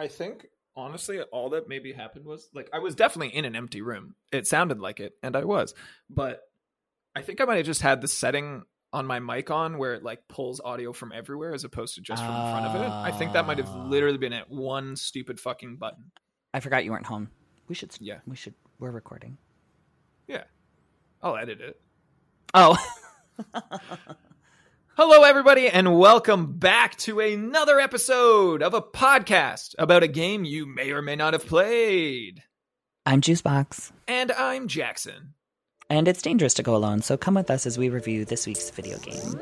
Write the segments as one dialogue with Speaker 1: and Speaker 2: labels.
Speaker 1: I think honestly, all that maybe happened was like I was definitely in an empty room. It sounded like it, and I was, but I think I might have just had the setting on my mic on where it like pulls audio from everywhere as opposed to just from in front of it. I think that might have
Speaker 2: Ah.
Speaker 1: literally been at one stupid fucking button.
Speaker 2: I forgot you weren't home. We should.
Speaker 1: Yeah.
Speaker 2: We should. We're recording.
Speaker 1: Yeah, I'll edit it.
Speaker 2: Oh.
Speaker 1: Hello, everybody, and welcome back to another episode of a podcast about a game you may or may not have played.
Speaker 2: I'm Juicebox,
Speaker 1: And I'm Jackson.
Speaker 2: and it's dangerous to go alone. So come with us as we review this week's video game.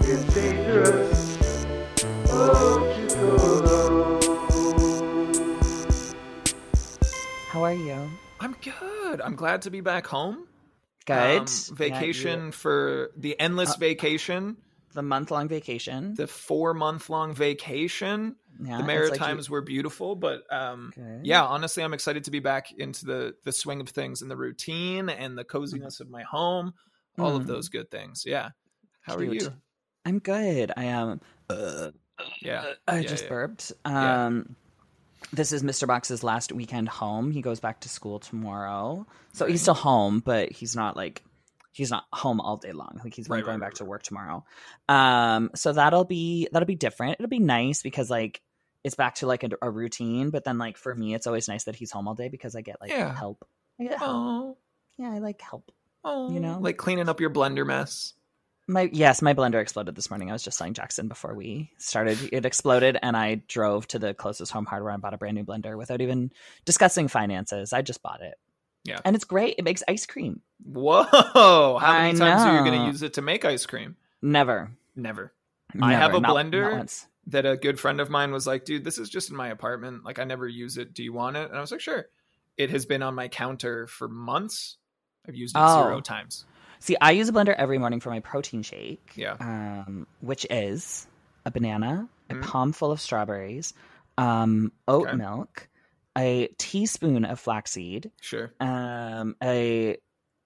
Speaker 3: It's dangerous. Oh, to go alone.
Speaker 2: How are you?
Speaker 1: I'm good. I'm glad to be back home.
Speaker 2: Good.
Speaker 1: Um,
Speaker 2: Yeah,
Speaker 1: vacation
Speaker 2: you-
Speaker 1: for the endless
Speaker 2: Uh,
Speaker 1: vacation,
Speaker 2: the month long vacation.
Speaker 1: the four month long vacation.
Speaker 2: yeah,
Speaker 1: the
Speaker 2: it's like
Speaker 1: Maritimes were beautiful, but um,
Speaker 2: you- Good.
Speaker 1: yeah, honestly, I'm excited to be back into the the swing of things and the routine and the coziness of my home. All of
Speaker 2: Mm.
Speaker 1: those good things. Yeah. How are you?
Speaker 2: I'm good. I am. Uh,
Speaker 1: Yeah.
Speaker 2: I
Speaker 1: Yeah,
Speaker 2: just
Speaker 1: yeah.
Speaker 2: burped.
Speaker 1: Yeah.
Speaker 2: Um, this is Mr. Box's last weekend home. He goes back to school tomorrow, so he's still home, but he's not like he's not home all day long. Like he's
Speaker 1: Right,
Speaker 2: going
Speaker 1: right,
Speaker 2: back
Speaker 1: right,
Speaker 2: to work tomorrow. Um, so that'll be that'll be different. It'll be nice because like it's back to like a, a routine. But then like for me, it's always nice that he's home all day because I get like
Speaker 1: Yeah.
Speaker 2: help. I get help.
Speaker 1: Oh.
Speaker 2: Yeah, I like help.
Speaker 1: Oh.
Speaker 2: You know?
Speaker 1: like cleaning up your blender mess.
Speaker 2: My yes, my blender exploded this morning. I was just telling Jackson before we started. It exploded, and I drove to the closest home hardware and bought a brand new blender without even discussing finances. I just bought it.
Speaker 1: Yeah.
Speaker 2: and it's great. It makes ice cream.
Speaker 1: Whoa! How
Speaker 2: I
Speaker 1: many times are you going to use it to make ice cream?
Speaker 2: Never.
Speaker 1: Never. I have a
Speaker 2: Not-
Speaker 1: blender.
Speaker 2: not.
Speaker 1: That a good friend of mine was like, "Dude, this is just in my apartment. Like, I never use it. Do you want it?" And I was like, "Sure." It has been on my counter for months. I've used it
Speaker 2: Oh.
Speaker 1: zero times.
Speaker 2: See, I use a blender every morning for my protein shake.
Speaker 1: Yeah.
Speaker 2: Um, which is a banana, a
Speaker 1: Mhm.
Speaker 2: palm full of strawberries, um, oat
Speaker 1: Okay.
Speaker 2: milk, a teaspoon of flaxseed,
Speaker 1: Sure.
Speaker 2: um, a,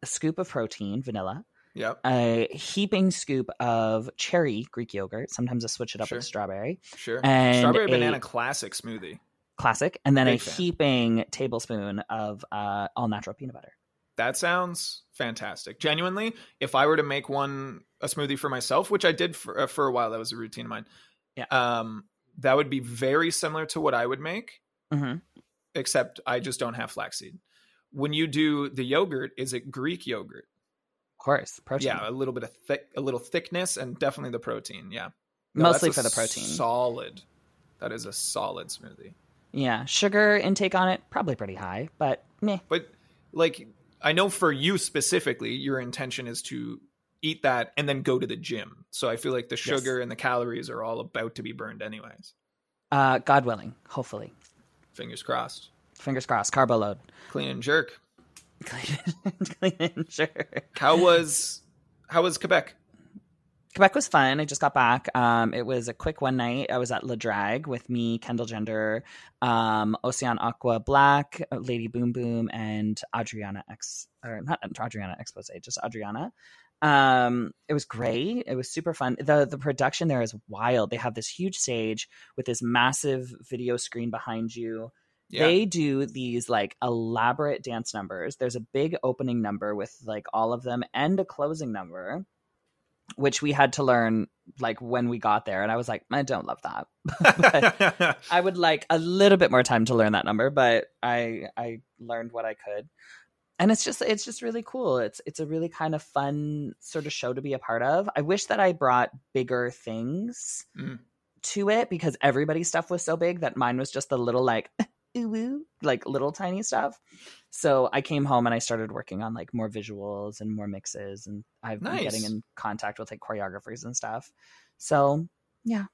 Speaker 2: a scoop of protein, vanilla,
Speaker 1: Yep.
Speaker 2: a heaping scoop of cherry Greek yogurt. Sometimes I switch it up
Speaker 1: Sure.
Speaker 2: with strawberry.
Speaker 1: Sure.
Speaker 2: And
Speaker 1: Strawberry banana classic smoothie.
Speaker 2: Classic. And then
Speaker 1: Big
Speaker 2: a
Speaker 1: fan.
Speaker 2: heaping tablespoon of uh, all natural peanut butter.
Speaker 1: That sounds fantastic. Genuinely, if I were to make one a smoothie for myself, which I did for uh, for a while, that was a routine of mine.
Speaker 2: Yeah.
Speaker 1: Um, that would be very similar to what I would make,
Speaker 2: hmm
Speaker 1: except I just don't have flaxseed. When you do the yogurt, is it Greek yogurt?
Speaker 2: Of course. Protein.
Speaker 1: Yeah, a little bit of thick, a little thickness, and definitely the protein. Yeah, No,
Speaker 2: Mostly for the protein.
Speaker 1: Solid. That is a solid smoothie.
Speaker 2: yeah. Sugar intake on it, probably pretty high, but meh.
Speaker 1: But like, I know for you specifically, your intention is to eat that and then go to the gym. So I feel like the sugar and the calories are all about to be burned anyways.
Speaker 2: Uh, God willing, hopefully.
Speaker 1: Fingers crossed.
Speaker 2: Fingers crossed. Carbo load.
Speaker 1: Clean and jerk.
Speaker 2: Clean clean and sure.
Speaker 1: How was how was Quebec?
Speaker 2: Quebec was fun. I just got back. Um, it was a quick one night. I was at La Drag with me, Kendall Gender, um, Ocean Aqua Black, Lady Boom Boom, and Adriana X or not Adriana Expose, just Adriana. Um, it was great. It was super fun. the The production there is wild. They have this huge stage with this massive video screen behind you.
Speaker 1: Yeah.
Speaker 2: They do these like elaborate dance numbers. There's a big opening number with like all of them and a closing number, which we had to learn like when we got there. And I was like, I don't love that. I would like a little bit more time to learn that number, but I I learned what I could. And it's just it's just really cool. It's it's a really kind of fun sort of show to be a part of. I wish that I brought bigger things
Speaker 1: Mm.
Speaker 2: to it because everybody's stuff was so big that mine was just the little like ooh woo, like little tiny stuff. So I came home and I started working on like more visuals and more mixes and I've been getting
Speaker 1: Nice.
Speaker 2: in contact with like choreographers and stuff. So yeah,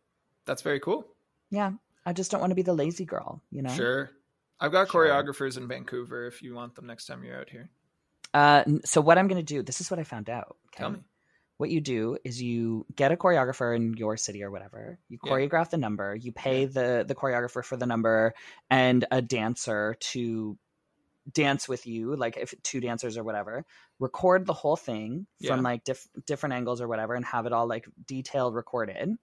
Speaker 1: That's very cool.
Speaker 2: yeah, I just don't want to be the lazy girl, you know?
Speaker 1: Sure. I've got
Speaker 2: Sure.
Speaker 1: choreographers in Vancouver if you want them next time you're out here.
Speaker 2: Uh, so what I'm going to do, this is what I found out. Okay?
Speaker 1: Tell me.
Speaker 2: What you do is you get a choreographer in your city or whatever. You
Speaker 1: Yeah.
Speaker 2: choreograph the number. You pay the the choreographer for the number and a dancer to dance with you, like if two dancers or whatever. Record the whole thing
Speaker 1: Yeah.
Speaker 2: from like diff- different angles or whatever, and have it all like detailed recorded.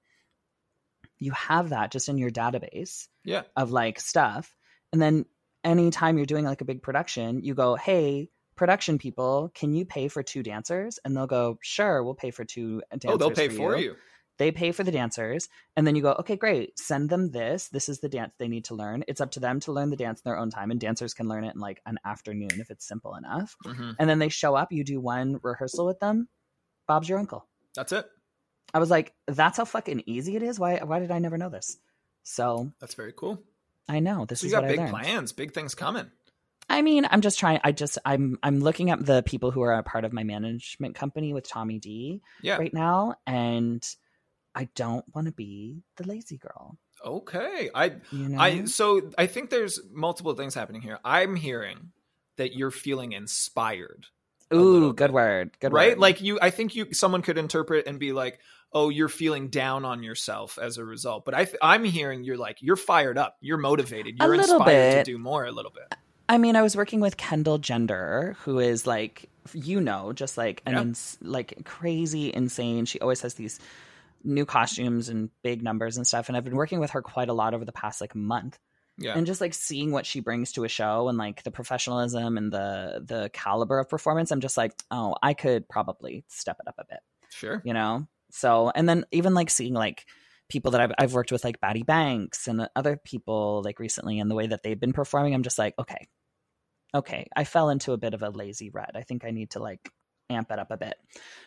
Speaker 2: you have that just in your database
Speaker 1: Yeah.
Speaker 2: of like stuff. And then anytime you're doing like a big production, you go, hey, production people, can you pay for two dancers? And they'll go, sure, we'll pay for two dancers.
Speaker 1: Oh, they'll pay
Speaker 2: for
Speaker 1: for you.
Speaker 2: They pay for the dancers. And then you go, okay, great. Send them this. This is the dance they need to learn. It's up to them to learn the dance in their own time. And dancers can learn it in like an afternoon if it's simple enough.
Speaker 1: Mhm.
Speaker 2: And then they show up, you do one rehearsal with them. Bob's your uncle.
Speaker 1: That's it.
Speaker 2: I was like, that's how fucking easy it is. Why why did I never know this? So
Speaker 1: That's very cool.
Speaker 2: I know this
Speaker 1: So
Speaker 2: is
Speaker 1: you got big plans, big things coming.
Speaker 2: I mean, I'm just trying. I just I'm I'm looking at the people who are a part of my management company with Tommy D
Speaker 1: Yeah.
Speaker 2: right now, and I don't want to be the lazy girl.
Speaker 1: Okay. I
Speaker 2: You know,
Speaker 1: I so I think there's multiple things happening here. I'm hearing that you're feeling inspired.
Speaker 2: ooh,
Speaker 1: bit.
Speaker 2: good word, good
Speaker 1: right?
Speaker 2: word.
Speaker 1: Like you I think you someone could interpret and be like, "Oh, you're feeling down on yourself as a result." But I th- I'm hearing you're like you're fired up. You're motivated. You're inspired
Speaker 2: bit.
Speaker 1: to do more a little bit.
Speaker 2: I mean, I was working with Kendall Gender, who is like, you know, just like an
Speaker 1: Yeah.
Speaker 2: ins- like crazy, insane. She always has these new costumes and big numbers and stuff. And I've been working with her quite a lot over the past like month.
Speaker 1: Yeah.
Speaker 2: And just like seeing what she brings to a show and like the professionalism and the the caliber of performance, I'm just like, oh, I could probably step it up a bit,
Speaker 1: sure.
Speaker 2: you know. So, and then even like seeing like people that I've I've worked with, like Batty Banks and other people like recently, and the way that they've been performing, I'm just like, okay, okay, I fell into a bit of a lazy rut. I think I need to like amp it up a bit.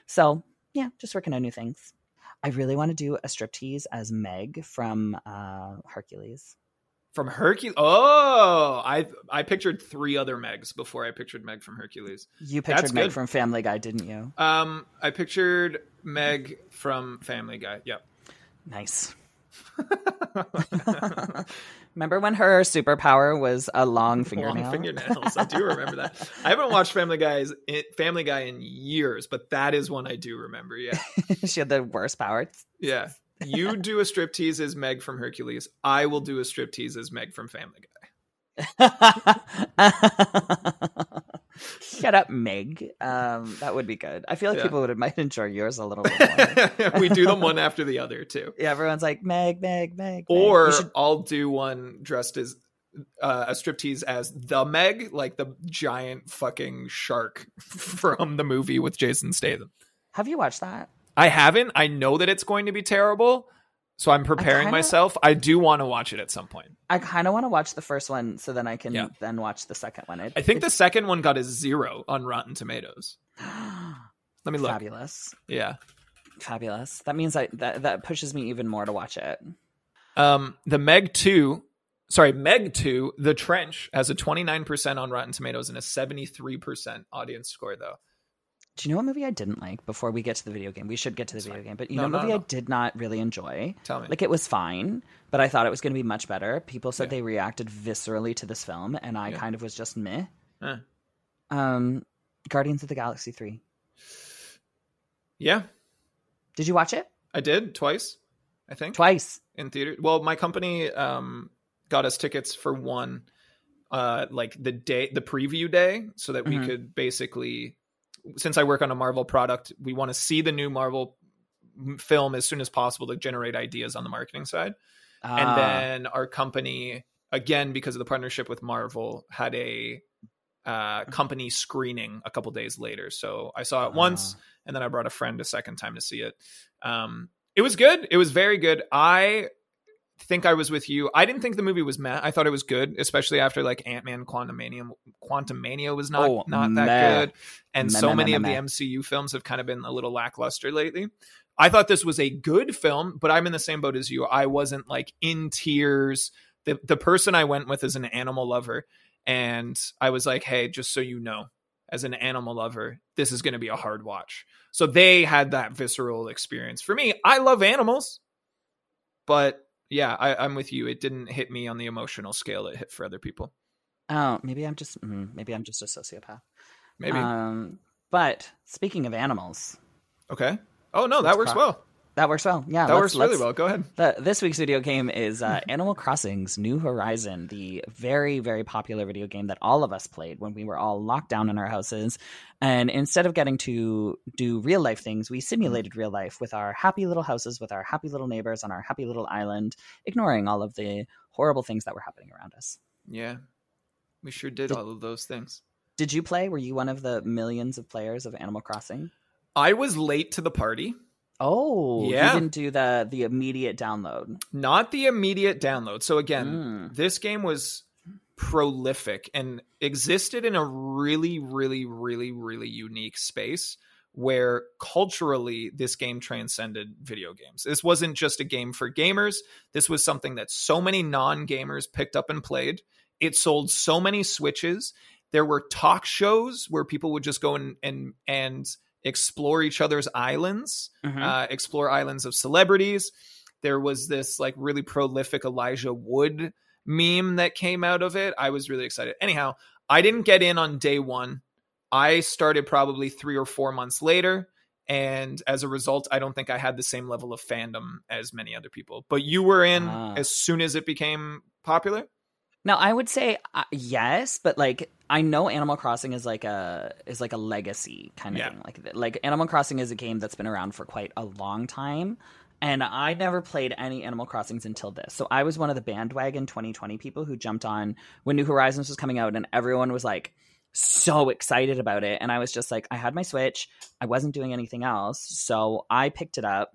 Speaker 2: So yeah, just working on new things. I really want to do a striptease as Meg from uh, Hercules.
Speaker 1: From Hercules. Oh, I I pictured three other Megs before I pictured Meg from Hercules.
Speaker 2: You
Speaker 1: That's
Speaker 2: pictured Meg
Speaker 1: good.
Speaker 2: from Family Guy, didn't you?
Speaker 1: Um, I pictured Meg from Family Guy. Yep.
Speaker 2: Nice. Remember when her superpower was a long fingernail?
Speaker 1: Long fingernails. I do remember that. I haven't watched Family Guys Family Guy in years, but that is one I do remember. Yeah,
Speaker 2: she had the worst power.
Speaker 1: yeah. You do a striptease as Meg from Hercules. I will do a striptease as Meg from Family Guy.
Speaker 2: Shut up, Meg. Um, that would be good. I feel like
Speaker 1: Yeah.
Speaker 2: people would might enjoy yours a little bit more.
Speaker 1: we do them one after the other too.
Speaker 2: yeah, everyone's like Meg, Meg, Meg. Meg."
Speaker 1: Or
Speaker 2: should-
Speaker 1: I'll do one dressed as uh, a striptease as the Meg, like the giant fucking shark from the movie with Jason Statham.
Speaker 2: have you watched that?
Speaker 1: I haven't. I know that it's going to be terrible, so I'm preparing
Speaker 2: kinda-
Speaker 1: myself. I do want to watch it at some point.
Speaker 2: I kind of want to watch the first one so then I can
Speaker 1: Yeah.
Speaker 2: then watch the second one. It,
Speaker 1: I think the second one got a zero on Rotten Tomatoes. Let me look.
Speaker 2: fabulous,
Speaker 1: Yeah.
Speaker 2: fabulous. That means I that that pushes me even more to watch it.
Speaker 1: Um, the Meg 2, sorry, Meg 2, The Trench has a 29% on Rotten Tomatoes and a 73% audience score, though.
Speaker 2: Do you know what movie I didn't like before we get to the video game? We should get to the video
Speaker 1: fine.
Speaker 2: game, but you
Speaker 1: No,
Speaker 2: know,
Speaker 1: no,
Speaker 2: movie
Speaker 1: no.
Speaker 2: I did not really enjoy.
Speaker 1: Tell me.
Speaker 2: Like it was fine, but I thought it was going to be much better. People said
Speaker 1: Yeah.
Speaker 2: they reacted viscerally to this film, and I
Speaker 1: Yeah.
Speaker 2: kind of was just meh.
Speaker 1: Eh.
Speaker 2: Um, Guardians of the Galaxy three.
Speaker 1: yeah,
Speaker 2: Did you watch it
Speaker 1: I did twice, I think.
Speaker 2: twice?
Speaker 1: in theater. Well, my company um got us tickets for one uh like the day the preview day so that we
Speaker 2: Mhm.
Speaker 1: could basically since I work on a Marvel product, we want to see the new Marvel film as soon as possible to generate ideas on the marketing side. And
Speaker 2: Ah,
Speaker 1: then our company again because of the partnership with Marvel had a uh company screening a couple days later. So I saw it once
Speaker 2: ah.
Speaker 1: and then I brought a friend a second time to see it. Um, it was good. It was very good. I think I was with you. I didn't think the movie was meh. I thought it was good, especially after like Ant Man, Quantumania. Quantum Mania was not
Speaker 2: Oh,
Speaker 1: not that
Speaker 2: meh.
Speaker 1: good, and
Speaker 2: Meh,
Speaker 1: so many of the MCU films have kind of been a little lackluster lately. I thought this was a good film, but I'm in the same boat as you. I wasn't like in tears. The the person I went with is an animal lover, and I was like, hey, just so you know, as an animal lover, this is going to be a hard watch. So they had that visceral experience. For me, I love animals, but yeah, I, I'm with you. It didn't hit me on the emotional scale it hit for other people.
Speaker 2: Oh, maybe I'm just mm, maybe I'm just a sociopath.
Speaker 1: Maybe.
Speaker 2: Um, but speaking of animals,
Speaker 1: okay. Oh no, that works well.
Speaker 2: That works well. Yeah,
Speaker 1: that works really well. Go ahead.
Speaker 2: The, this week's video game is uh, Animal Crossing's New Horizon, the very, very popular video game that all of us played when we were all locked down in our houses. And instead of getting to do real life things, we simulated real life with our happy little houses, with our happy little neighbors on our happy little island, ignoring all of the horrible things that were happening around us.
Speaker 1: Yeah, we sure did
Speaker 2: Did-
Speaker 1: all of those things.
Speaker 2: Did you play? Were you one of the millions of players of Animal Crossing?
Speaker 1: I was late to the party.
Speaker 2: Oh,
Speaker 1: Yeah.
Speaker 2: you didn't do the the immediate download.
Speaker 1: Not the immediate download. So again,
Speaker 2: Mm.
Speaker 1: this game was prolific and existed in a really, really, really, really unique space where culturally this game transcended video games. This wasn't just a game for gamers. This was something that so many non-gamers picked up and played. It sold so many switches. There were talk shows where people would just go and and, and explore each other's islands
Speaker 2: Mhm.
Speaker 1: uh, explore islands of celebrities. There was this like really prolific Elijah Wood meme that came out of it. I was really excited. Anyhow, I didn't get in on day one. I started probably three or four months later. And as a result, I don't think I had the same level of fandom as many other people. But you were in
Speaker 2: Ah.
Speaker 1: as soon as it became popular.
Speaker 2: Now, I would say uh, yes, but like I know Animal Crossing is like a is like a legacy kind of
Speaker 1: Yeah.
Speaker 2: thing. Like like Animal Crossing is a game that's been around for quite a long time, and I never played any Animal Crossings until this. So I was one of the bandwagon 2020 people who jumped on when New Horizons was coming out, and everyone was like so excited about it, and I was just like, I had my Switch, I wasn't doing anything else, so I picked it up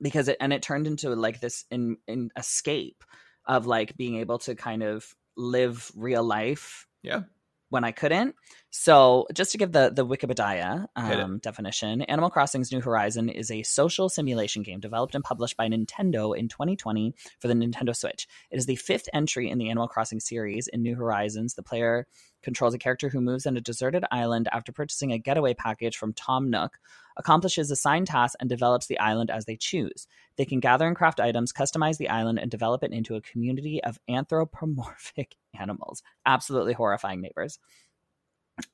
Speaker 2: because it and it turned into like this in in escape of like being able to kind of live real life
Speaker 1: Yeah.
Speaker 2: when I couldn't. So, just to give the the Wikipedia um, definition, Animal Crossing's New Horizon is a social simulation game developed and published by Nintendo in 2020 for the Nintendo Switch. It is the fifth entry in the Animal Crossing series. In New Horizons, the player controls a character who moves on a deserted island after purchasing a getaway package from Tom Nook, accomplishes assigned tasks, and develops the island as they choose. They can gather and craft items, customize the island, and develop it into a community of anthropomorphic animals. Absolutely horrifying neighbors.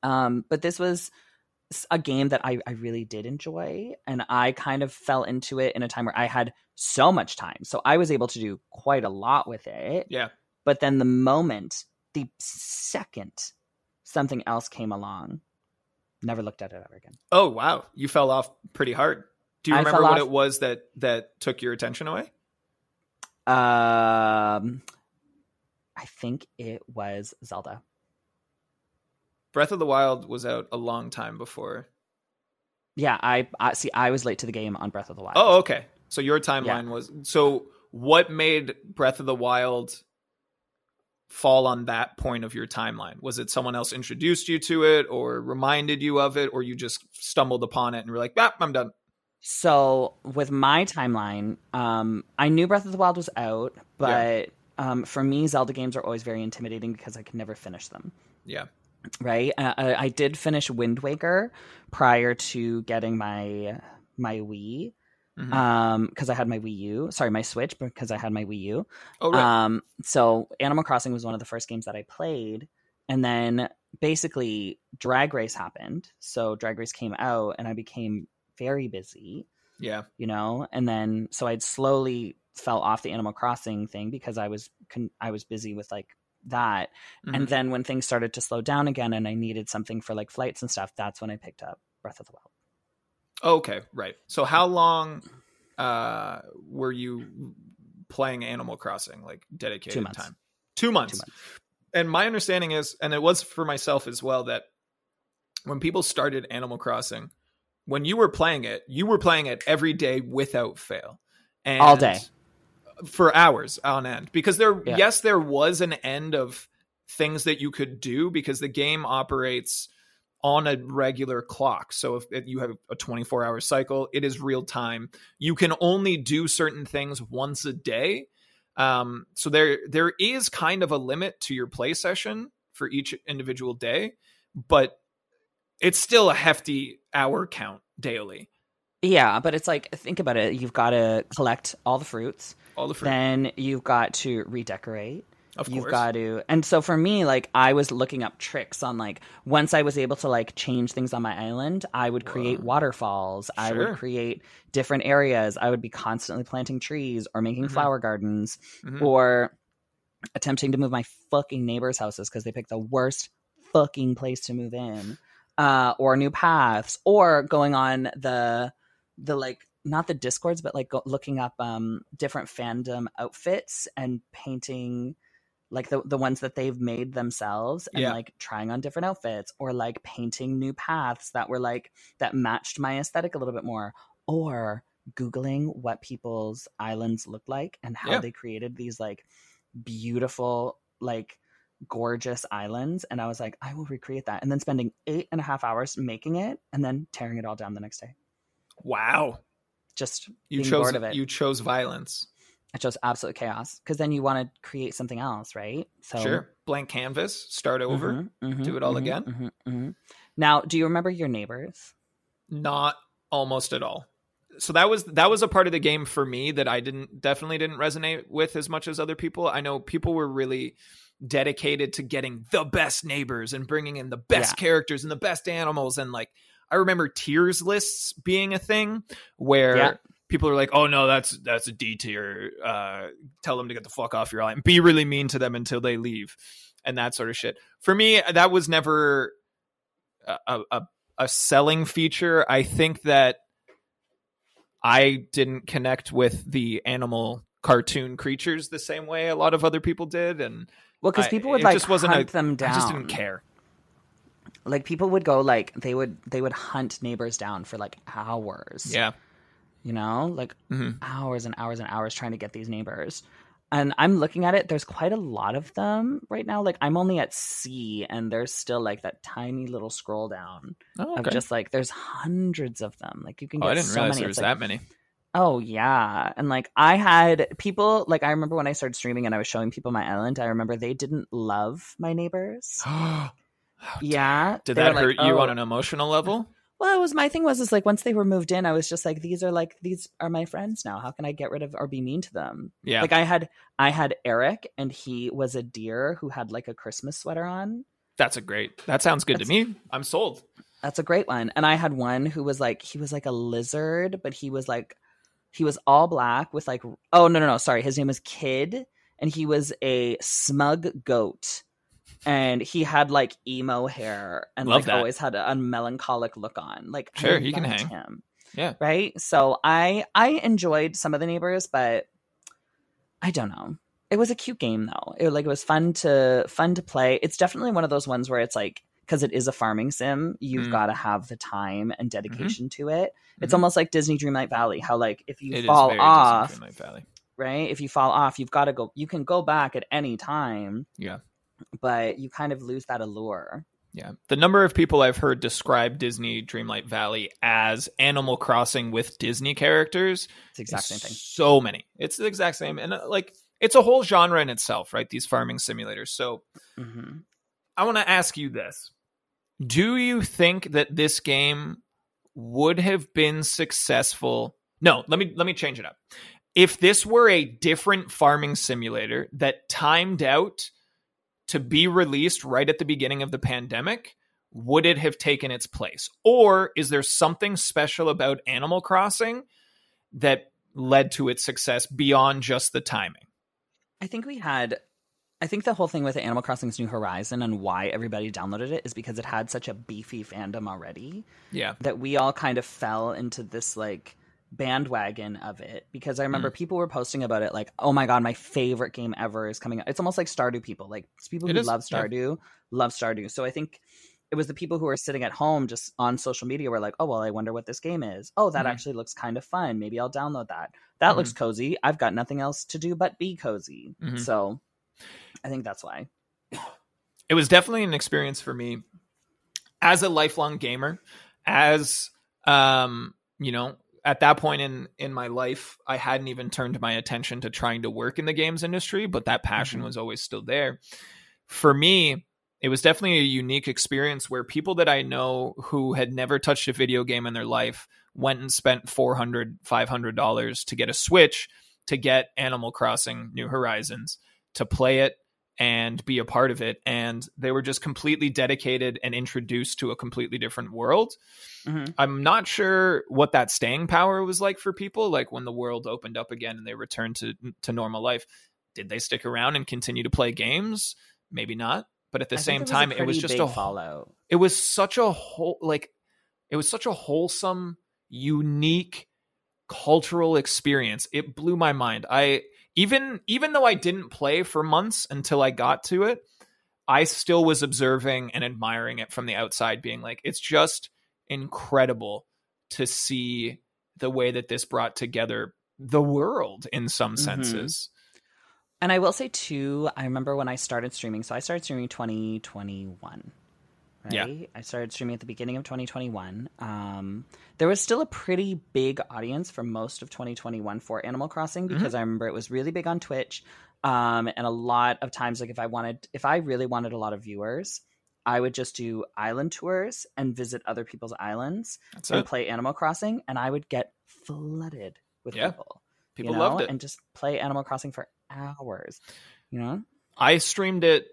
Speaker 2: Um, but this was a game that I, I really did enjoy, and I kind of fell into it in a time where I had so much time. So I was able to do quite a lot with it.
Speaker 1: Yeah.
Speaker 2: But then the moment, the second something else came along, never looked at it ever again.
Speaker 1: Oh wow, you fell off pretty hard. Do you
Speaker 2: I
Speaker 1: remember what
Speaker 2: off-
Speaker 1: it was that that took your attention away?
Speaker 2: Um, I think it was Zelda.
Speaker 1: Breath of the Wild was out a long time before.
Speaker 2: Yeah, I, I see. I was late to the game on Breath of the Wild.
Speaker 1: Oh, okay. So your timeline was so. What made Breath of the Wild fall on that point of your timeline? Was it someone else introduced you to it, or reminded you of it, or you just stumbled upon it and were like, "Ah, I'm done."
Speaker 2: So with my timeline, um, I knew Breath of the Wild was out, but um, for me, Zelda games are always very intimidating because I can never finish them.
Speaker 1: Yeah.
Speaker 2: Right? Uh, I, I did finish Wind Waker prior to getting my my Wii,
Speaker 1: Mhm.
Speaker 2: um, because I had my Wii U. Sorry, my Switch because I had my Wii U.
Speaker 1: oh right.
Speaker 2: Um, so Animal Crossing was one of the first games that I played, and then basically Drag Race happened. So Drag Race came out, and I became very busy
Speaker 1: yeah.
Speaker 2: you know and then so i'd slowly fell off the animal crossing thing because i was con- i was busy with like that and
Speaker 1: Mhm.
Speaker 2: then when things started to slow down again and i needed something for like flights and stuff that's when i picked up breath of the wild
Speaker 1: Okay. Right. So how long uh were you playing Animal Crossing? Like dedicated
Speaker 2: Two
Speaker 1: time. Two months.
Speaker 2: Two months.
Speaker 1: and my understanding is and it was for myself as well that when people started animal crossing when you were playing it you were playing it every day without fail and
Speaker 2: All day.
Speaker 1: for hours on end because there
Speaker 2: Yeah.
Speaker 1: yes there was an end of things that you could do because the game operates on a regular clock. So if if you have a 24 hour cycle it is real time. You can only do certain things once a day. Um, so there there is kind of a limit to your play session for each individual day, but it's still a hefty hour count daily.
Speaker 2: yeah but it's like think about it. You've got to collect all the fruits.
Speaker 1: All the fruit.
Speaker 2: then you've got to redecorate
Speaker 1: Of
Speaker 2: You've
Speaker 1: course.
Speaker 2: got to. And so for me, like I was looking up tricks on like once I was able to like change things on my island, I would create
Speaker 1: Whoa.
Speaker 2: waterfalls. I would create different areas. I would be constantly planting trees or making
Speaker 1: Mhm.
Speaker 2: flower gardens
Speaker 1: Mhm.
Speaker 2: or attempting to move my fucking neighbors' houses because they picked the worst fucking place to move in. Uh, or new paths, or going on the the like not the discords, but like go, looking up um different fandom outfits and painting like the the ones that they've made themselves and
Speaker 1: Yeah.
Speaker 2: like trying on different outfits or like painting new paths that were like that matched my aesthetic a little bit more or googling what people's islands looked like and how
Speaker 1: Yeah.
Speaker 2: they created these like beautiful like gorgeous islands and i was like i will recreate that and then spending eight and a half hours making it and then tearing it all down the next day
Speaker 1: Wow.
Speaker 2: just
Speaker 1: You chose
Speaker 2: bored of it.
Speaker 1: you chose violence.
Speaker 2: It chose absolute chaos because then you want to create something else right so
Speaker 1: Sure. Blank canvas, start over.
Speaker 2: Mhm, mhm,
Speaker 1: do it all
Speaker 2: mhm,
Speaker 1: again?
Speaker 2: mhm, mhm. now do you remember your neighbors
Speaker 1: Not almost at all. So that was that was a part of the game for me that I didn't definitely didn't resonate with as much as other people. I know people were really dedicated to getting the best neighbors and bringing in the best
Speaker 2: Yeah.
Speaker 1: characters and the best animals and like I remember tiers lists being a thing where
Speaker 2: Yeah.
Speaker 1: People are like, "Oh no, that's that's a D tier. Uh, tell them to get the fuck off your island. Be really mean to them until they leave, and that sort of shit." For me, that was never a a, a- selling feature. I think that I didn't connect with the animal cartoon creatures the same way a lot of other people did, and
Speaker 2: well because people would
Speaker 1: it
Speaker 2: like
Speaker 1: just wasn't
Speaker 2: hunt
Speaker 1: a-
Speaker 2: them down
Speaker 1: I just didn't care.
Speaker 2: like people would go like they would they would hunt neighbors down for like hours
Speaker 1: Yeah,
Speaker 2: you know like
Speaker 1: Mhm.
Speaker 2: hours and hours and hours trying to get these neighbors. And i'm looking at it there's quite a lot of them right now. Like i'm only at c and there's still like that tiny little scroll down
Speaker 1: oh,
Speaker 2: of just like there's hundreds of them. Like you can
Speaker 1: oh,
Speaker 2: get
Speaker 1: I didn't
Speaker 2: so
Speaker 1: realize
Speaker 2: many.
Speaker 1: there was
Speaker 2: like,
Speaker 1: that many.
Speaker 2: oh yeah. And like i had people like i remember when i started streaming and i was showing people my island i remember they didn't love my neighbors.
Speaker 1: How
Speaker 2: yeah.
Speaker 1: Did that hurt
Speaker 2: like,
Speaker 1: you
Speaker 2: "Oh."
Speaker 1: on an emotional level?
Speaker 2: Well, it was my thing was is like once they were moved in, I was just like, these are like these are my friends now. How can I get rid of or be mean to them?
Speaker 1: Yeah.
Speaker 2: Like I had I had Eric and he was a deer who had like a Christmas sweater on.
Speaker 1: That's a great. That sounds good to me. I'm sold.
Speaker 2: That's a great one. And I had one who was like he was like a lizard, but he was like he was all black with like oh no no no sorry his name was Kid and he was a smug goat. And he had like emo hair and
Speaker 1: Love
Speaker 2: like
Speaker 1: that.
Speaker 2: always had a, a melancholic look on. Like I
Speaker 1: Sure, he can hang.
Speaker 2: him.
Speaker 1: Yeah.
Speaker 2: right so i i enjoyed some of the neighbors but i don't know it was a cute game though it like it was fun to fun to play it's definitely one of those ones where it's like because it is a farming sim you've
Speaker 1: Mm.
Speaker 2: got to have the time and dedication to it it's
Speaker 1: Mhm.
Speaker 2: almost like disney dreamlight valley how like if you
Speaker 1: It is
Speaker 2: fall
Speaker 1: very
Speaker 2: off
Speaker 1: Dreamlight Valley.
Speaker 2: right if you fall off you've got to go you can go back at any time
Speaker 1: Yeah.
Speaker 2: But you kind of lose that allure
Speaker 1: Yeah. The number of people I've heard describe Disney Dreamlight Valley as Animal Crossing with Disney characters
Speaker 2: it's the exact same thing
Speaker 1: So many. It's the exact same. And uh, like, it's a whole genre in itself, right? These farming simulators. So
Speaker 2: hmm
Speaker 1: I want to ask you this Do you think that this game would have been successful? No, let me let me change it up. If this were a different farming simulator that timed out to be released right at the beginning of the pandemic, would it have taken its place? Or is there something special about Animal Crossing that led to its success beyond just the timing?
Speaker 2: I think we had. I think the whole thing with Animal Crossing's New Horizon and why everybody downloaded it is because it had such a beefy fandom already
Speaker 1: Yeah.
Speaker 2: that we all kind of fell into this like bandwagon of it. Because I remember people were posting about it like, "Oh my god, my favorite game ever is coming out." It's almost like Stardew people. Like people
Speaker 1: It
Speaker 2: who
Speaker 1: is,
Speaker 2: love
Speaker 1: yeah.
Speaker 2: Stardew love Stardew. So I think it was the people who were sitting at home just on social media were like, "Oh well, I wonder what this game is. Oh, that
Speaker 1: Mhm.
Speaker 2: actually looks kind of fun. Maybe I'll download that. That
Speaker 1: Mhm.
Speaker 2: looks cozy. I've got nothing else to do but be cozy."
Speaker 1: Mhm.
Speaker 2: So I think that's why.
Speaker 1: it was definitely an experience for me as a lifelong gamer as um you know at that point in in my life i hadn't even turned my attention to trying to work in the games industry but that passion
Speaker 2: Mhm.
Speaker 1: was always still there for me it was definitely a unique experience where people that i know who had never touched a video game in their life went and spent 400 500 dollars to get a switch to get animal crossing new horizons to play it and be a part of it and they were just completely dedicated and introduced to a completely different world.
Speaker 2: Mhm.
Speaker 1: i'm not sure what that staying power was like for people like when the world opened up again and they returned to to normal life. Did they stick around and continue to play games? Maybe not but at the
Speaker 2: I
Speaker 1: same
Speaker 2: it
Speaker 1: time it was just a
Speaker 2: fallout.
Speaker 1: it was such a whole like it was such a wholesome unique cultural experience. It blew my mind. I even even though i didn't play for months until i got to it i still was observing and admiring it from the outside being like it's just incredible to see the way that this brought together the world in some
Speaker 2: Mhm.
Speaker 1: senses
Speaker 2: And I will say too, I remember when I started streaming. So I started streaming 2021. Right?
Speaker 1: Yeah.
Speaker 2: I started streaming at the beginning of 2021. Um, there was still a pretty big audience for most of 2021 for Animal Crossing because I remember it was really big on Twitch. Um, and a lot of times, like if I wanted, if I really wanted a lot of viewers, I would just do island tours and visit other people's islands
Speaker 1: that's
Speaker 2: and
Speaker 1: it
Speaker 2: play Animal Crossing, and I would get flooded with
Speaker 1: Yeah.
Speaker 2: people.
Speaker 1: people
Speaker 2: you know,
Speaker 1: loved it
Speaker 2: and just play Animal Crossing for hours. You know,
Speaker 1: I streamed it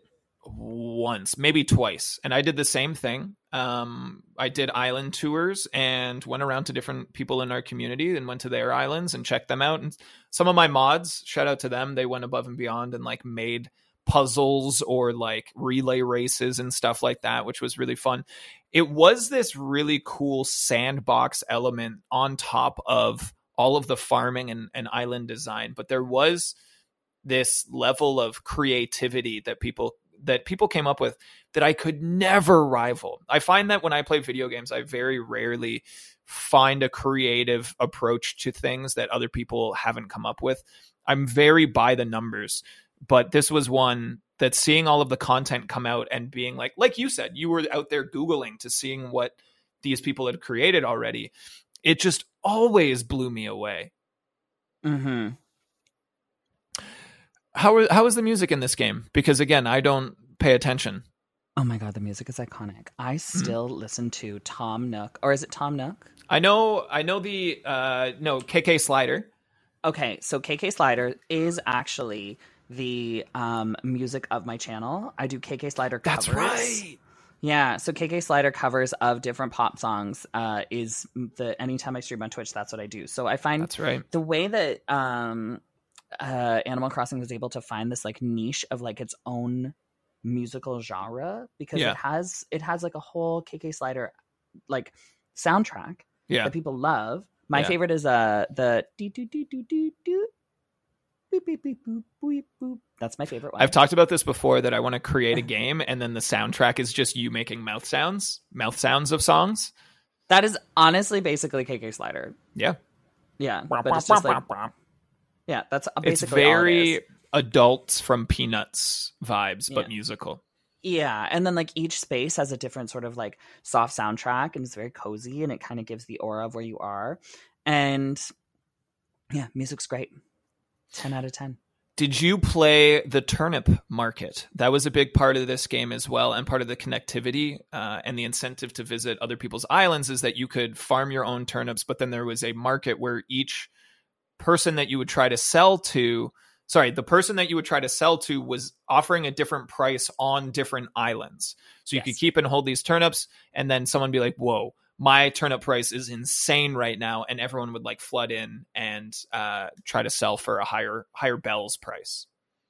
Speaker 1: once, maybe twice, and I did the same thing. Um, I did island tours and went around to different people in our community and went to their islands and checked them out. And some of my mods, shout out to them, they went above and beyond and like made puzzles or like relay races and stuff like that, which was really fun. It was this really cool sandbox element on top of all of the farming and, and island design, but there was this level of creativity that people that people came up with that I could never rival. I find that when I play video games, I very rarely find a creative approach to things that other people haven't come up with. I'm very by the numbers, but this was one that seeing all of the content come out and being like like you said, you were out there googling to seeing what these people had created already. It just always blew me away.
Speaker 2: mm-hmm.
Speaker 1: How how is the music in this game? Because again, I don't pay attention.
Speaker 2: Oh my god, the music is iconic. I
Speaker 1: Mm-hmm.
Speaker 2: still listen to Tom Nook, or is it Tom Nook?
Speaker 1: I know I know the uh no KK Slider.
Speaker 2: Okay, so KK Slider is actually the um, music of my channel. I do KK Slider covers.
Speaker 1: That's right.
Speaker 2: Yeah, so KK Slider covers of different pop songs uh, is the anytime I stream on Twitch, that's what I do. So I find
Speaker 1: That's right.
Speaker 2: the way that um, uh, Animal Crossing was able to find this like niche of like its own musical genre because
Speaker 1: Yeah.
Speaker 2: it has it has like a whole KK Slider like soundtrack
Speaker 1: Yeah.
Speaker 2: that people love. My
Speaker 1: Yeah.
Speaker 2: favorite is uh the doo doo doo boop beep beep. That's my favorite one.
Speaker 1: I've talked about this before that I want to create a game and then the soundtrack is just you making mouth sounds, mouth sounds of songs.
Speaker 2: that is honestly basically KK Slider.
Speaker 1: Yeah.
Speaker 2: Yeah, but it's just like yeah, that's
Speaker 1: It's
Speaker 2: basically all it
Speaker 1: very adults from Peanuts vibes, but
Speaker 2: Yeah.
Speaker 1: musical.
Speaker 2: Yeah, and then like each space has a different sort of like soft soundtrack and it's very cozy and it kind of gives the aura of where you are. And yeah, music's great. 10 out of 10.
Speaker 1: Did you play the turnip market? That was a big part of this game as well, and part of the connectivity uh, and the incentive to visit other people's islands is that you could farm your own turnips, but then there was a market where each person that you would try to sell to, sorry, the person that you would try to sell to was offering a different price on different islands. So you
Speaker 2: Yes.
Speaker 1: could keep and hold these turnips, and then someone be like, "Whoa." My turnip price is insane right now, and everyone would like flood in and uh, try to sell for a higher higher bells price.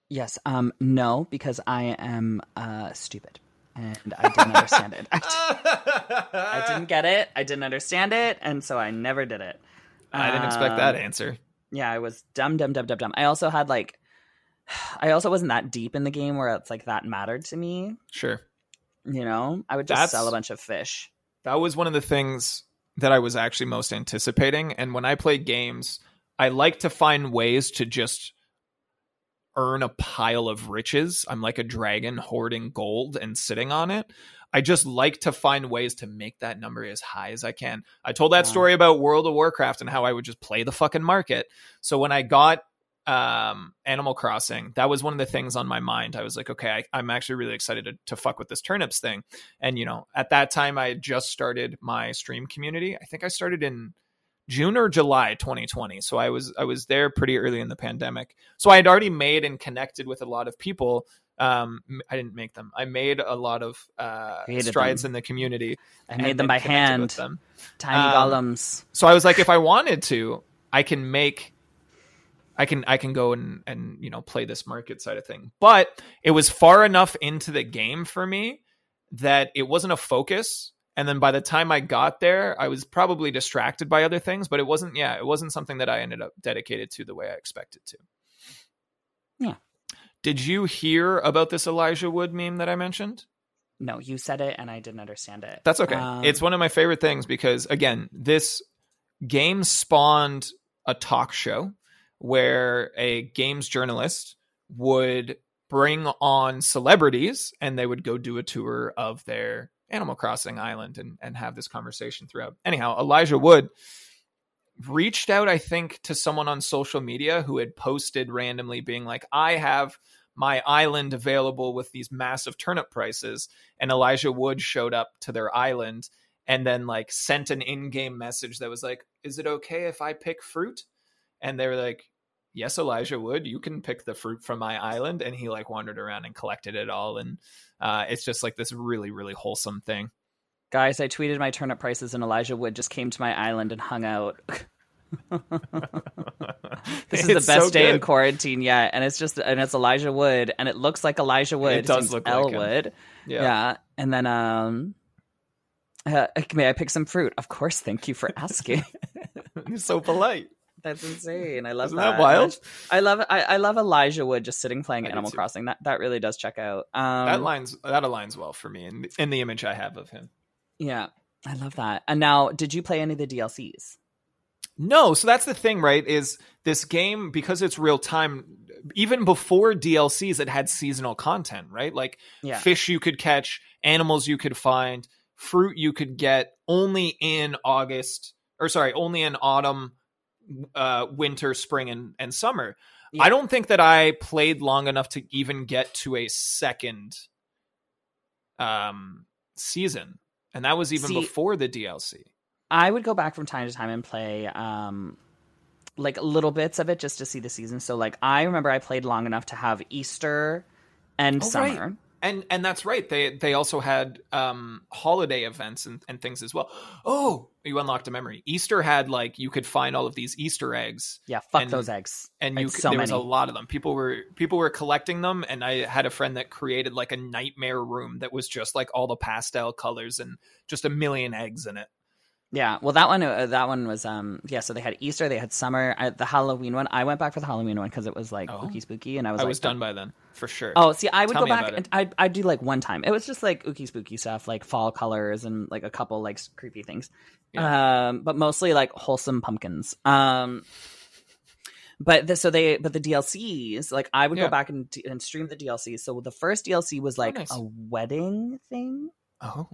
Speaker 2: Yes, um no because I am uh stupid and I didn't understand it. I, d- I didn't get it. I didn't understand it and so I never did it.
Speaker 1: I didn't expect that
Speaker 2: Um,
Speaker 1: answer.
Speaker 2: Yeah, I was dumb dumb dumb dumb dumb. I also had like I also wasn't that deep in the game where it's like that mattered to me,
Speaker 1: Sure.
Speaker 2: you know? I would just
Speaker 1: That's-
Speaker 2: sell a bunch of fish.
Speaker 1: That was one of the things that I was actually most anticipating. And when I play games, I like to find ways to just earn a pile of riches. I'm like a dragon hoarding gold and sitting on it. I just like to find ways to make that number as high as I can. I told that
Speaker 2: Wow.
Speaker 1: story about World of Warcraft and how I would just play the fucking market. So when I got um Animal Crossing, that was one of the things on my mind. I was like, okay, I, I'm actually really excited to, to fuck with this turnips thing. And you know, at that time I had just started my stream community. I think I started in June or July 2020. So I was I was there pretty early in the pandemic. So I had already made and connected with a lot of people. Um, I didn't make them. I made a lot of uh,
Speaker 2: Created
Speaker 1: strides
Speaker 2: them.
Speaker 1: in the community.
Speaker 2: I made them by hand.
Speaker 1: them.
Speaker 2: Tiny
Speaker 1: Um,
Speaker 2: golems.
Speaker 1: So I was like, if I wanted to, I can make, I can I can go and and you know play this market side of thing. But it was far enough into the game for me that it wasn't a focus. And then by the time I got there, I was probably distracted by other things. But it wasn't, yeah, it wasn't something that I ended up dedicated to the way I expected to.
Speaker 2: Yeah.
Speaker 1: Did you hear about this Elijah Wood meme that I mentioned?
Speaker 2: No, you said it and I didn't understand it.
Speaker 1: That's okay.
Speaker 2: Um,
Speaker 1: it's one of my favorite things because again, this game spawned a talk show where a games journalist would bring on celebrities and they would go do a tour of their Animal Crossing island and, and have this conversation throughout. Anyhow, Elijah Wood reached out, I think, to someone on social media who had posted randomly being like, I have my island available with these massive turnip prices. And Elijah Wood showed up to their island and then like sent an in-game message that was like, "Is it okay if I pick fruit?" And they were like, "Yes, Elijah Wood, you can pick the fruit from my island." And he like wandered around and collected it all, and uh, it's just like this really, really wholesome thing.
Speaker 2: Guys, I tweeted my turnip prices and Elijah Wood just came to my island and hung out. this is the best
Speaker 1: so
Speaker 2: day in quarantine yet, and it's just and it's Elijah Wood, and it looks like Elijah Wood.
Speaker 1: It does look like.
Speaker 2: Wood.
Speaker 1: Yeah.
Speaker 2: Yeah. and then um, uh, may I pick some fruit? Of course, thank you for asking.
Speaker 1: He's so polite.
Speaker 2: That's insane. I love
Speaker 1: Isn't
Speaker 2: that.
Speaker 1: that wild?
Speaker 2: I love I, I love Elijah Wood just sitting playing
Speaker 1: I
Speaker 2: Animal. Crossing. That that really does check out. Um,
Speaker 1: that lines that aligns well for me in, in the image I have of him.
Speaker 2: Yeah, I love that. And now, did you play any of the DLCs?
Speaker 1: No, so that's the thing, right? Is this game because it's real time? Even before DLCs, it had seasonal content, right? Like
Speaker 2: Yeah.
Speaker 1: fish you could catch, animals you could find, fruit you could get only in August, or sorry, only in autumn, uh, winter, spring, and, and summer.
Speaker 2: Yeah.
Speaker 1: I don't think that I played long enough to even get to a second um, season, and that was even
Speaker 2: See-
Speaker 1: before the DLC.
Speaker 2: I would go back from time to time and play um like little bits of it just to see the season. So like I remember I played long enough to have Easter and
Speaker 1: Oh,
Speaker 2: summer.
Speaker 1: right. And and that's right. They they also had um holiday events and, and things as well. Oh you unlocked a memory. Easter had like you could find all of these easter eggs.
Speaker 2: Yeah, fuck
Speaker 1: And-
Speaker 2: those eggs.
Speaker 1: and you
Speaker 2: so
Speaker 1: there was a lot of them. People were people were collecting them and i had a friend that created like a nightmare room that was just like all the pastel colors and just a million eggs in it
Speaker 2: Yeah, well that one uh, that one was um yeah, so they had Easter, they had summer, I, the Halloween one. I went back for the Halloween one because it was like
Speaker 1: Oh.
Speaker 2: spooky spooky and I was
Speaker 1: i
Speaker 2: like
Speaker 1: was done by then for sure
Speaker 2: Oh, see, I would
Speaker 1: Tell
Speaker 2: go back and. I'd, I'd do like one time. It was just like ooky spooky stuff, like fall colors and like a couple like creepy things. Um, but mostly like wholesome pumpkins. Um, but the, so they, but the DLCs, like I would
Speaker 1: Yeah.
Speaker 2: go back and, and stream the DLCs. So the first DLC was like
Speaker 1: nice.
Speaker 2: a wedding thing.
Speaker 1: oh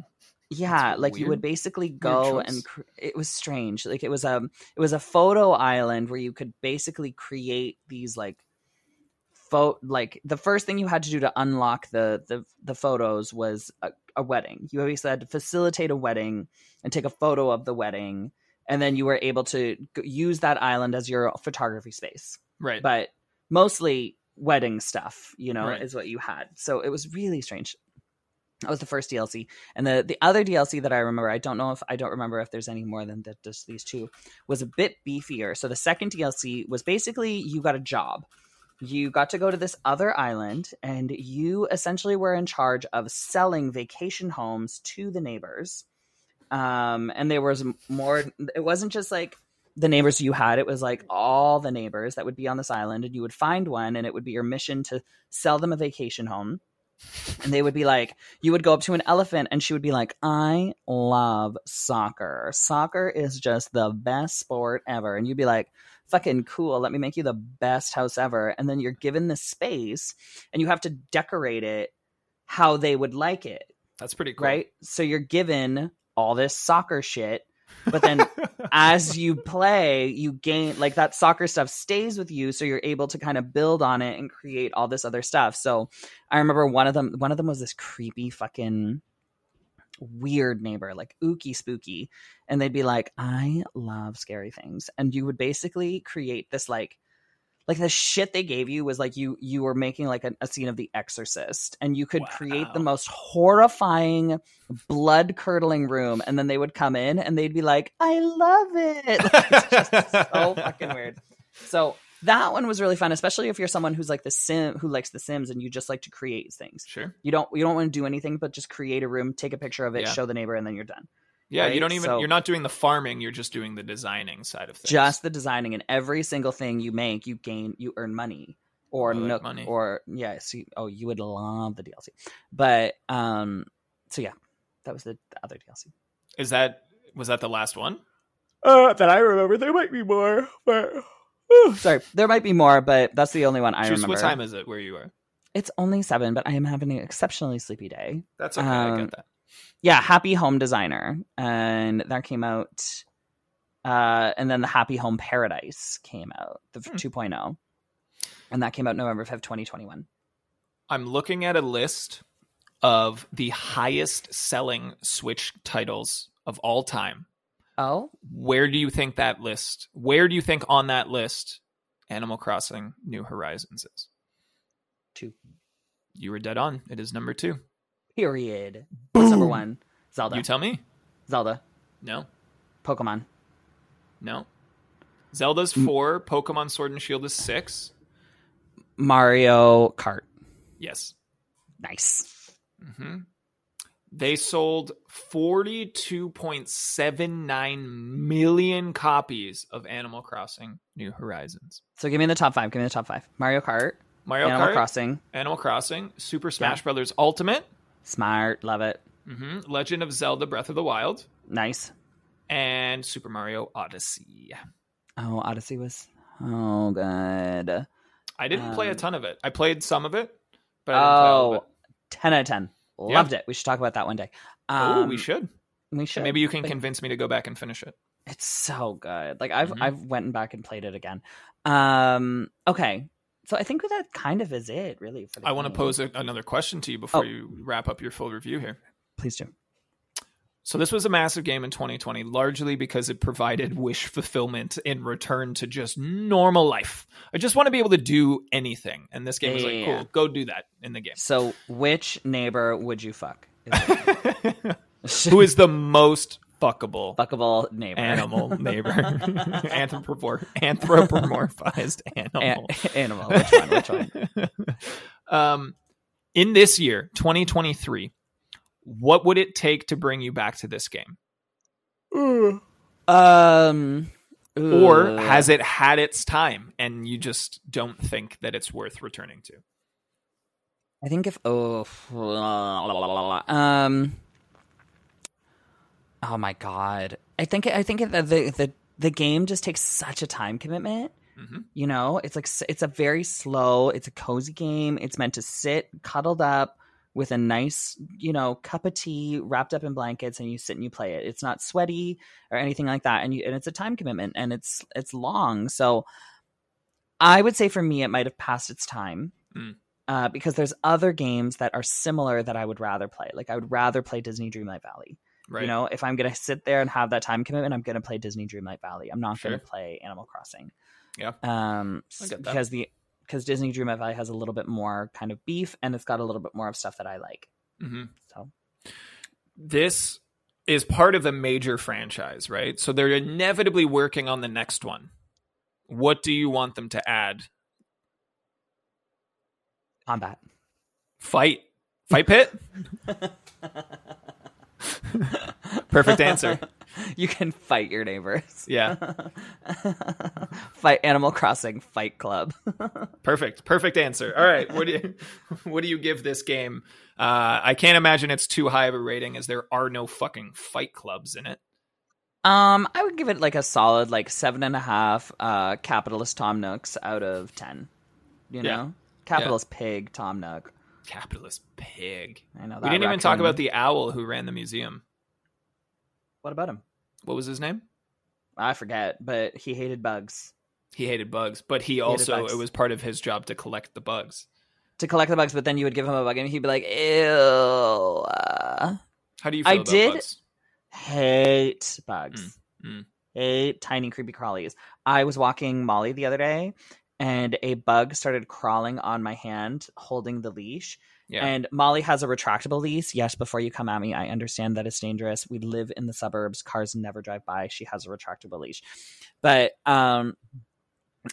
Speaker 2: Yeah,
Speaker 1: That's
Speaker 2: like you would basically go and cr- it was strange. Like it was a it was a photo island where you could basically create these like photo like the first thing you had to do to unlock the the the photos was a, a wedding. You always had to facilitate a wedding and take a photo of the wedding and then you were able to g- use that island as your photography space
Speaker 1: right
Speaker 2: but mostly wedding stuff, you know,
Speaker 1: Right.
Speaker 2: is what you had. So it was really strange. That was the first DLC, and the the other DLC that I remember, I don't know if I don't remember if there's any more than the, just these two, was a bit beefier. So the second DLC was basically you got a job. You got to go to this other island, and you essentially were in charge of selling vacation homes to the neighbors. Um, and there was more. It wasn't just like the neighbors you had. It was like all the neighbors that would be on this island, and you would find one, and it would be your mission to sell them a vacation home. And they would be like, you would go up to an elephant, and she would be like, I love soccer. Soccer is just the best sport ever. And you'd be like, fucking cool. Let me make you the best house ever. And then you're given this space, and you have to decorate it how they would like it
Speaker 1: that's pretty cool
Speaker 2: right? So you're given all this soccer shit, but then as you play, you gain like that soccer stuff stays with you, so you're able to kind of build on it and create all this other stuff. So I remember one of them. One of them was this creepy fucking weird neighbor, like ooky spooky. And they'd be like, I love scary things. And you would basically create this like like the shit they gave you was like you you were making like a, a scene of the exorcist and you could create the most horrifying blood curdling room and then they would come in and they'd be like i love it! Like, it's just so fucking weird. So that one was really fun especially if you're someone who's like the sim who likes the sims and you just like to create things.
Speaker 1: Sure.
Speaker 2: you don't you don't want to do anything but just create a room take a picture of it
Speaker 1: Yeah.
Speaker 2: show the neighbor and then you're done
Speaker 1: Yeah, you don't even
Speaker 2: So-
Speaker 1: you're not doing the farming, you're just doing the designing side of things.
Speaker 2: just the designing and every single thing you make you gain you earn money or
Speaker 1: I like
Speaker 2: no
Speaker 1: money.
Speaker 2: or yeah see oh you would love the dlc but um so yeah that was the, the other dlc
Speaker 1: Is that was that the last one?
Speaker 2: uh that i remember there might be more but sorry there might be more but that's the only one i
Speaker 1: Juice,
Speaker 2: remember
Speaker 1: what time is it where you are?
Speaker 2: it's only seven but i am having an exceptionally sleepy day
Speaker 1: That's okay, I
Speaker 2: Um,
Speaker 1: get that.
Speaker 2: Yeah happy home designer and that came out uh and then the happy home paradise came out the
Speaker 1: Hmm.
Speaker 2: 2.0 and that came out november 5th 2021
Speaker 1: I'm looking at a list of the highest selling Switch titles of all time.
Speaker 2: oh
Speaker 1: Where do you think that list? Where do you think on that list Animal Crossing New Horizons is?
Speaker 2: two
Speaker 1: You were dead on. It is number 2.
Speaker 2: Period what's number one zelda
Speaker 1: You tell me?
Speaker 2: zelda
Speaker 1: No.
Speaker 2: pokemon
Speaker 1: No. Zelda's. 4, Pokemon Sword and Shield is 6.
Speaker 2: mario kart
Speaker 1: Yes.
Speaker 2: nice
Speaker 1: Mm-hmm. They sold 42.79 million copies of Animal Crossing New Horizons.
Speaker 2: so give me the top five give me the top five mario kart
Speaker 1: Mario
Speaker 2: animal
Speaker 1: Kart,
Speaker 2: crossing
Speaker 1: Animal Crossing, Super Smash Brothers Ultimate,
Speaker 2: smart love it
Speaker 1: hmm Legend of Zelda Breath of the Wild,
Speaker 2: nice
Speaker 1: and Super Mario Odyssey.
Speaker 2: oh odyssey was oh good
Speaker 1: I didn't play a
Speaker 2: Um,
Speaker 1: ton of it. I played some of it, but I didn't play all
Speaker 2: oh
Speaker 1: it.
Speaker 2: 10 out of 10 loved it we should talk about that one day
Speaker 1: Oh,
Speaker 2: Um,
Speaker 1: we should.
Speaker 2: we should
Speaker 1: Maybe you can
Speaker 2: Like,
Speaker 1: convince me to go back and finish it.
Speaker 2: It's so good. Like I've
Speaker 1: Mhm.
Speaker 2: I've went back and played it again. Um okay. So I think that kind of is it really for the
Speaker 1: I want to pose a, another question to you before
Speaker 2: Oh.
Speaker 1: you wrap up your full review here.
Speaker 2: Please do.
Speaker 1: So this was a massive game in 2020, largely because it provided wish fulfillment in return to just normal life. I just want to be able to do anything, and this game was like,
Speaker 2: Yeah.
Speaker 1: cool, go do that in the game.
Speaker 2: So which neighbor would you fuck?
Speaker 1: Who is the most fuckable
Speaker 2: fuckable neighbor?
Speaker 1: animal neighbor? Anthropomor- anthropomorphized animal.
Speaker 2: A- animal. Which one? Which one?
Speaker 1: um, in this year, 2023, what would it take to bring you back to this game?
Speaker 2: Um
Speaker 1: Or has it had its time and you just don't think that it's worth returning to?
Speaker 2: I think if oh um oh my god I think I think the the the, the game just takes such a time commitment.
Speaker 1: Mhm.
Speaker 2: You know, it's like it's a very slow, it's a cozy game. It's meant to sit cuddled up with a nice, you know, cup of tea wrapped up in blankets and you sit and you play it. It's not sweaty or anything like that and you and it's a time commitment and it's it's long. So I would say for me it might have passed its time.
Speaker 1: Mm.
Speaker 2: Uh, because there's other games that are similar that I would rather play. Like I would rather play Disney Dreamlight Valley.
Speaker 1: Right.
Speaker 2: You know, if I'm gonna sit there and have that time commitment, I'm gonna play Disney Dreamlight Valley. I'm not
Speaker 1: Sure.
Speaker 2: gonna play Animal Crossing.
Speaker 1: Yeah.
Speaker 2: Um,
Speaker 1: I
Speaker 2: s- because the because Disney Dreamlight Valley has a little bit more kind of beef, and it's got a little bit more of stuff that I like.
Speaker 1: hmm
Speaker 2: So
Speaker 1: This is part of a major franchise, right? So they're inevitably working on the next one. What do you want them to add?
Speaker 2: combat.
Speaker 1: Fight. Fight pit? Perfect answer.
Speaker 2: you can fight your neighbors.
Speaker 1: Yeah.
Speaker 2: fight Animal Crossing Fight Club.
Speaker 1: Perfect. Perfect answer. All right. What do you what do you give this game? Uh, I can't imagine it's too high of a rating as there are no fucking fight clubs in it.
Speaker 2: um, I would give it like a solid like seven and a half. Uh, capitalist Tom Nooks out of ten. You know,
Speaker 1: Yeah.
Speaker 2: capitalist pig Tom Nook.
Speaker 1: Capitalist pig.
Speaker 2: I know that.
Speaker 1: We didn't even talk about the owl who ran the museum.
Speaker 2: What about him?
Speaker 1: What was his name?
Speaker 2: I forget, but he hated bugs.
Speaker 1: He hated bugs, but he also it was part of his job to collect the bugs.
Speaker 2: To collect the bugs, but then you would give him a bug and he'd be like, ew. Uh,
Speaker 1: How do you feel
Speaker 2: I did-
Speaker 1: bugs?
Speaker 2: Hate bugs.
Speaker 1: mm.
Speaker 2: Hate tiny creepy crawlies. I was walking Molly the other day, and a bug started crawling on my hand, holding the leash.
Speaker 1: Yeah.
Speaker 2: And Molly has a retractable leash. Yes, before you come at me, I understand that it's dangerous. We live in the suburbs. Cars never drive by. She has a retractable leash. But um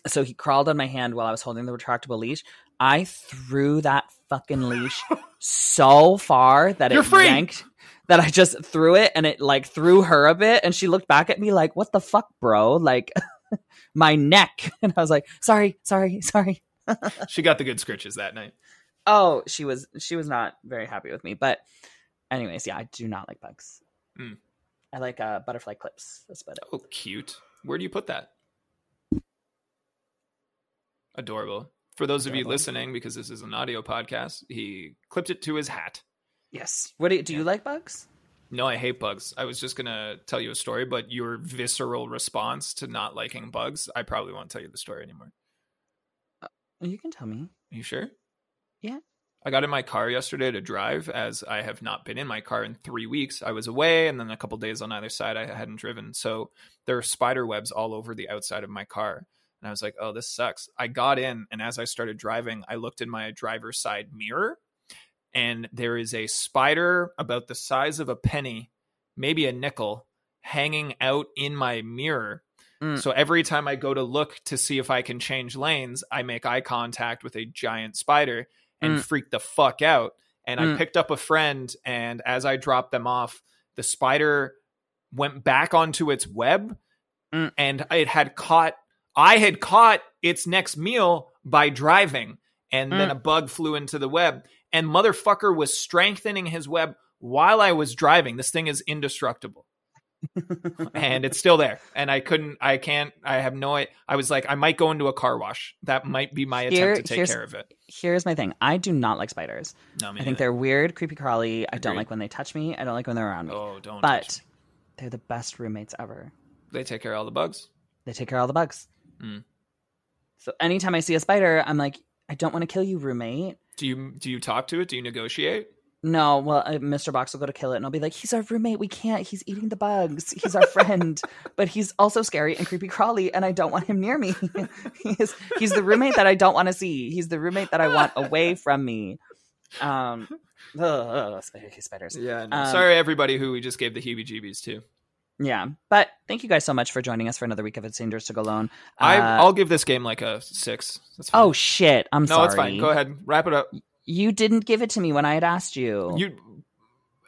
Speaker 2: so he crawled on my hand while I was holding the retractable leash. I threw that fucking leash so far that
Speaker 1: You're
Speaker 2: it
Speaker 1: free!
Speaker 2: yanked that I just threw it and it like threw her a bit and she looked back at me like, "What the fuck, bro?" Like my neck. And I was like, "Sorry, sorry, sorry."
Speaker 1: she got the good scritches that night.
Speaker 2: Oh, she was she was not very happy with me. But anyways, yeah, I do not like bugs.
Speaker 1: Mm.
Speaker 2: I like uh, butterfly clips. That's about it.
Speaker 1: Oh, cute. Where do you put that? Adorable. For those of you listening, because this is an audio podcast, he clipped it to his hat.
Speaker 2: Yes. What do you, do you like bugs?
Speaker 1: No, I hate bugs. I was just gonna tell you a story, but your visceral response to not liking bugs, I probably won't tell you the story anymore.
Speaker 2: Uh, you can tell me.
Speaker 1: Are you sure?
Speaker 2: Yeah.
Speaker 1: I got in my car yesterday to drive as I have not been in my car in three weeks. I was away and then a couple days on either side I hadn't driven. So there are spider webs all over the outside of my car. And I was like, oh, this sucks. I got in and as I started driving, I looked in my driver's side mirror and there is a spider about the size of a penny, maybe a nickel, hanging out in my mirror.
Speaker 2: Mm.
Speaker 1: So every time I go to look to see if I can change lanes, I make eye contact with a giant spider and
Speaker 2: Mm.
Speaker 1: freak the fuck out. And I
Speaker 2: Mm.
Speaker 1: picked up a friend, and as I dropped them off, the spider went back onto its web
Speaker 2: Mm.
Speaker 1: and it had caught, I had caught its next meal by driving. And then
Speaker 2: Mm.
Speaker 1: a bug flew into the web, and motherfucker was strengthening his web while I was driving. This thing is indestructible and it's still there and i couldn't i can't i have no i I was like i might go into a car wash that might be my
Speaker 2: Here-
Speaker 1: attempt to take care of it
Speaker 2: Here's my thing. I do not like spiders.
Speaker 1: no me
Speaker 2: I think
Speaker 1: neither.
Speaker 2: they're weird, creepy crawly. I don't like when they touch me. I don't like when they're around me.
Speaker 1: oh don't
Speaker 2: but they're the best roommates ever.
Speaker 1: they take care of all the bugs
Speaker 2: They take care of all the bugs.
Speaker 1: Mm.
Speaker 2: So anytime I see a spider, I'm like, I don't want to kill you, roommate.
Speaker 1: Do you do you talk to it do you negotiate
Speaker 2: No, well, uh, Mr. Box will go to kill it, and I'll be like, "He's our roommate. We can't. He's eating the bugs. He's our friend, but he's also scary and creepy crawly, and I don't want him near me. he's he's the roommate that I don't want to see. He's the roommate that I want away from me. Um, ugh, ugh, spiders.
Speaker 1: yeah no.
Speaker 2: Um,
Speaker 1: sorry everybody who we just gave the heebie jeebies to
Speaker 2: Yeah, but thank you guys so much for joining us for another week of It's Dangerous to Go Alone.
Speaker 1: I,
Speaker 2: Uh,
Speaker 1: i'll give this game like a six that's fine.
Speaker 2: oh shit, I'm
Speaker 1: no
Speaker 2: sorry.
Speaker 1: No, it's fine go ahead wrap it up
Speaker 2: You didn't give it to me when I had asked you.
Speaker 1: you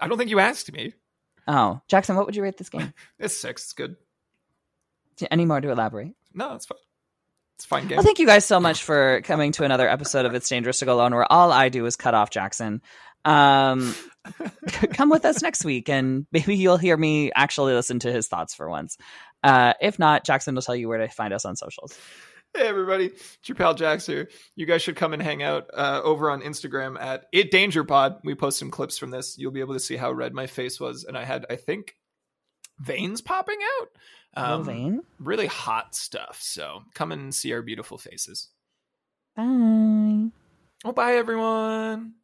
Speaker 1: i don't think you asked me
Speaker 2: Oh, Jackson, what would you rate this game?
Speaker 1: it's six it's good
Speaker 2: Any more to elaborate?
Speaker 1: no it's fine it's a fine game
Speaker 2: Well, thank you guys so much for coming to another episode of It's Dangerous to Go Alone, where all I do is cut off Jackson. Um, come with us next week, and maybe you'll hear me actually listen to his thoughts for once. Uh, if not, Jackson will tell you where to find us on socials.
Speaker 1: Hey everybody, it's your pal Jax here. You guys should come and hang out uh, over on Instagram at It Danger Pod. We post some clips from this. You'll be able to see how red my face was, and I had, I think, veins popping out. Um,
Speaker 2: Vane.
Speaker 1: really hot stuff. So come and see our beautiful faces.
Speaker 2: Bye.
Speaker 1: Oh, bye everyone.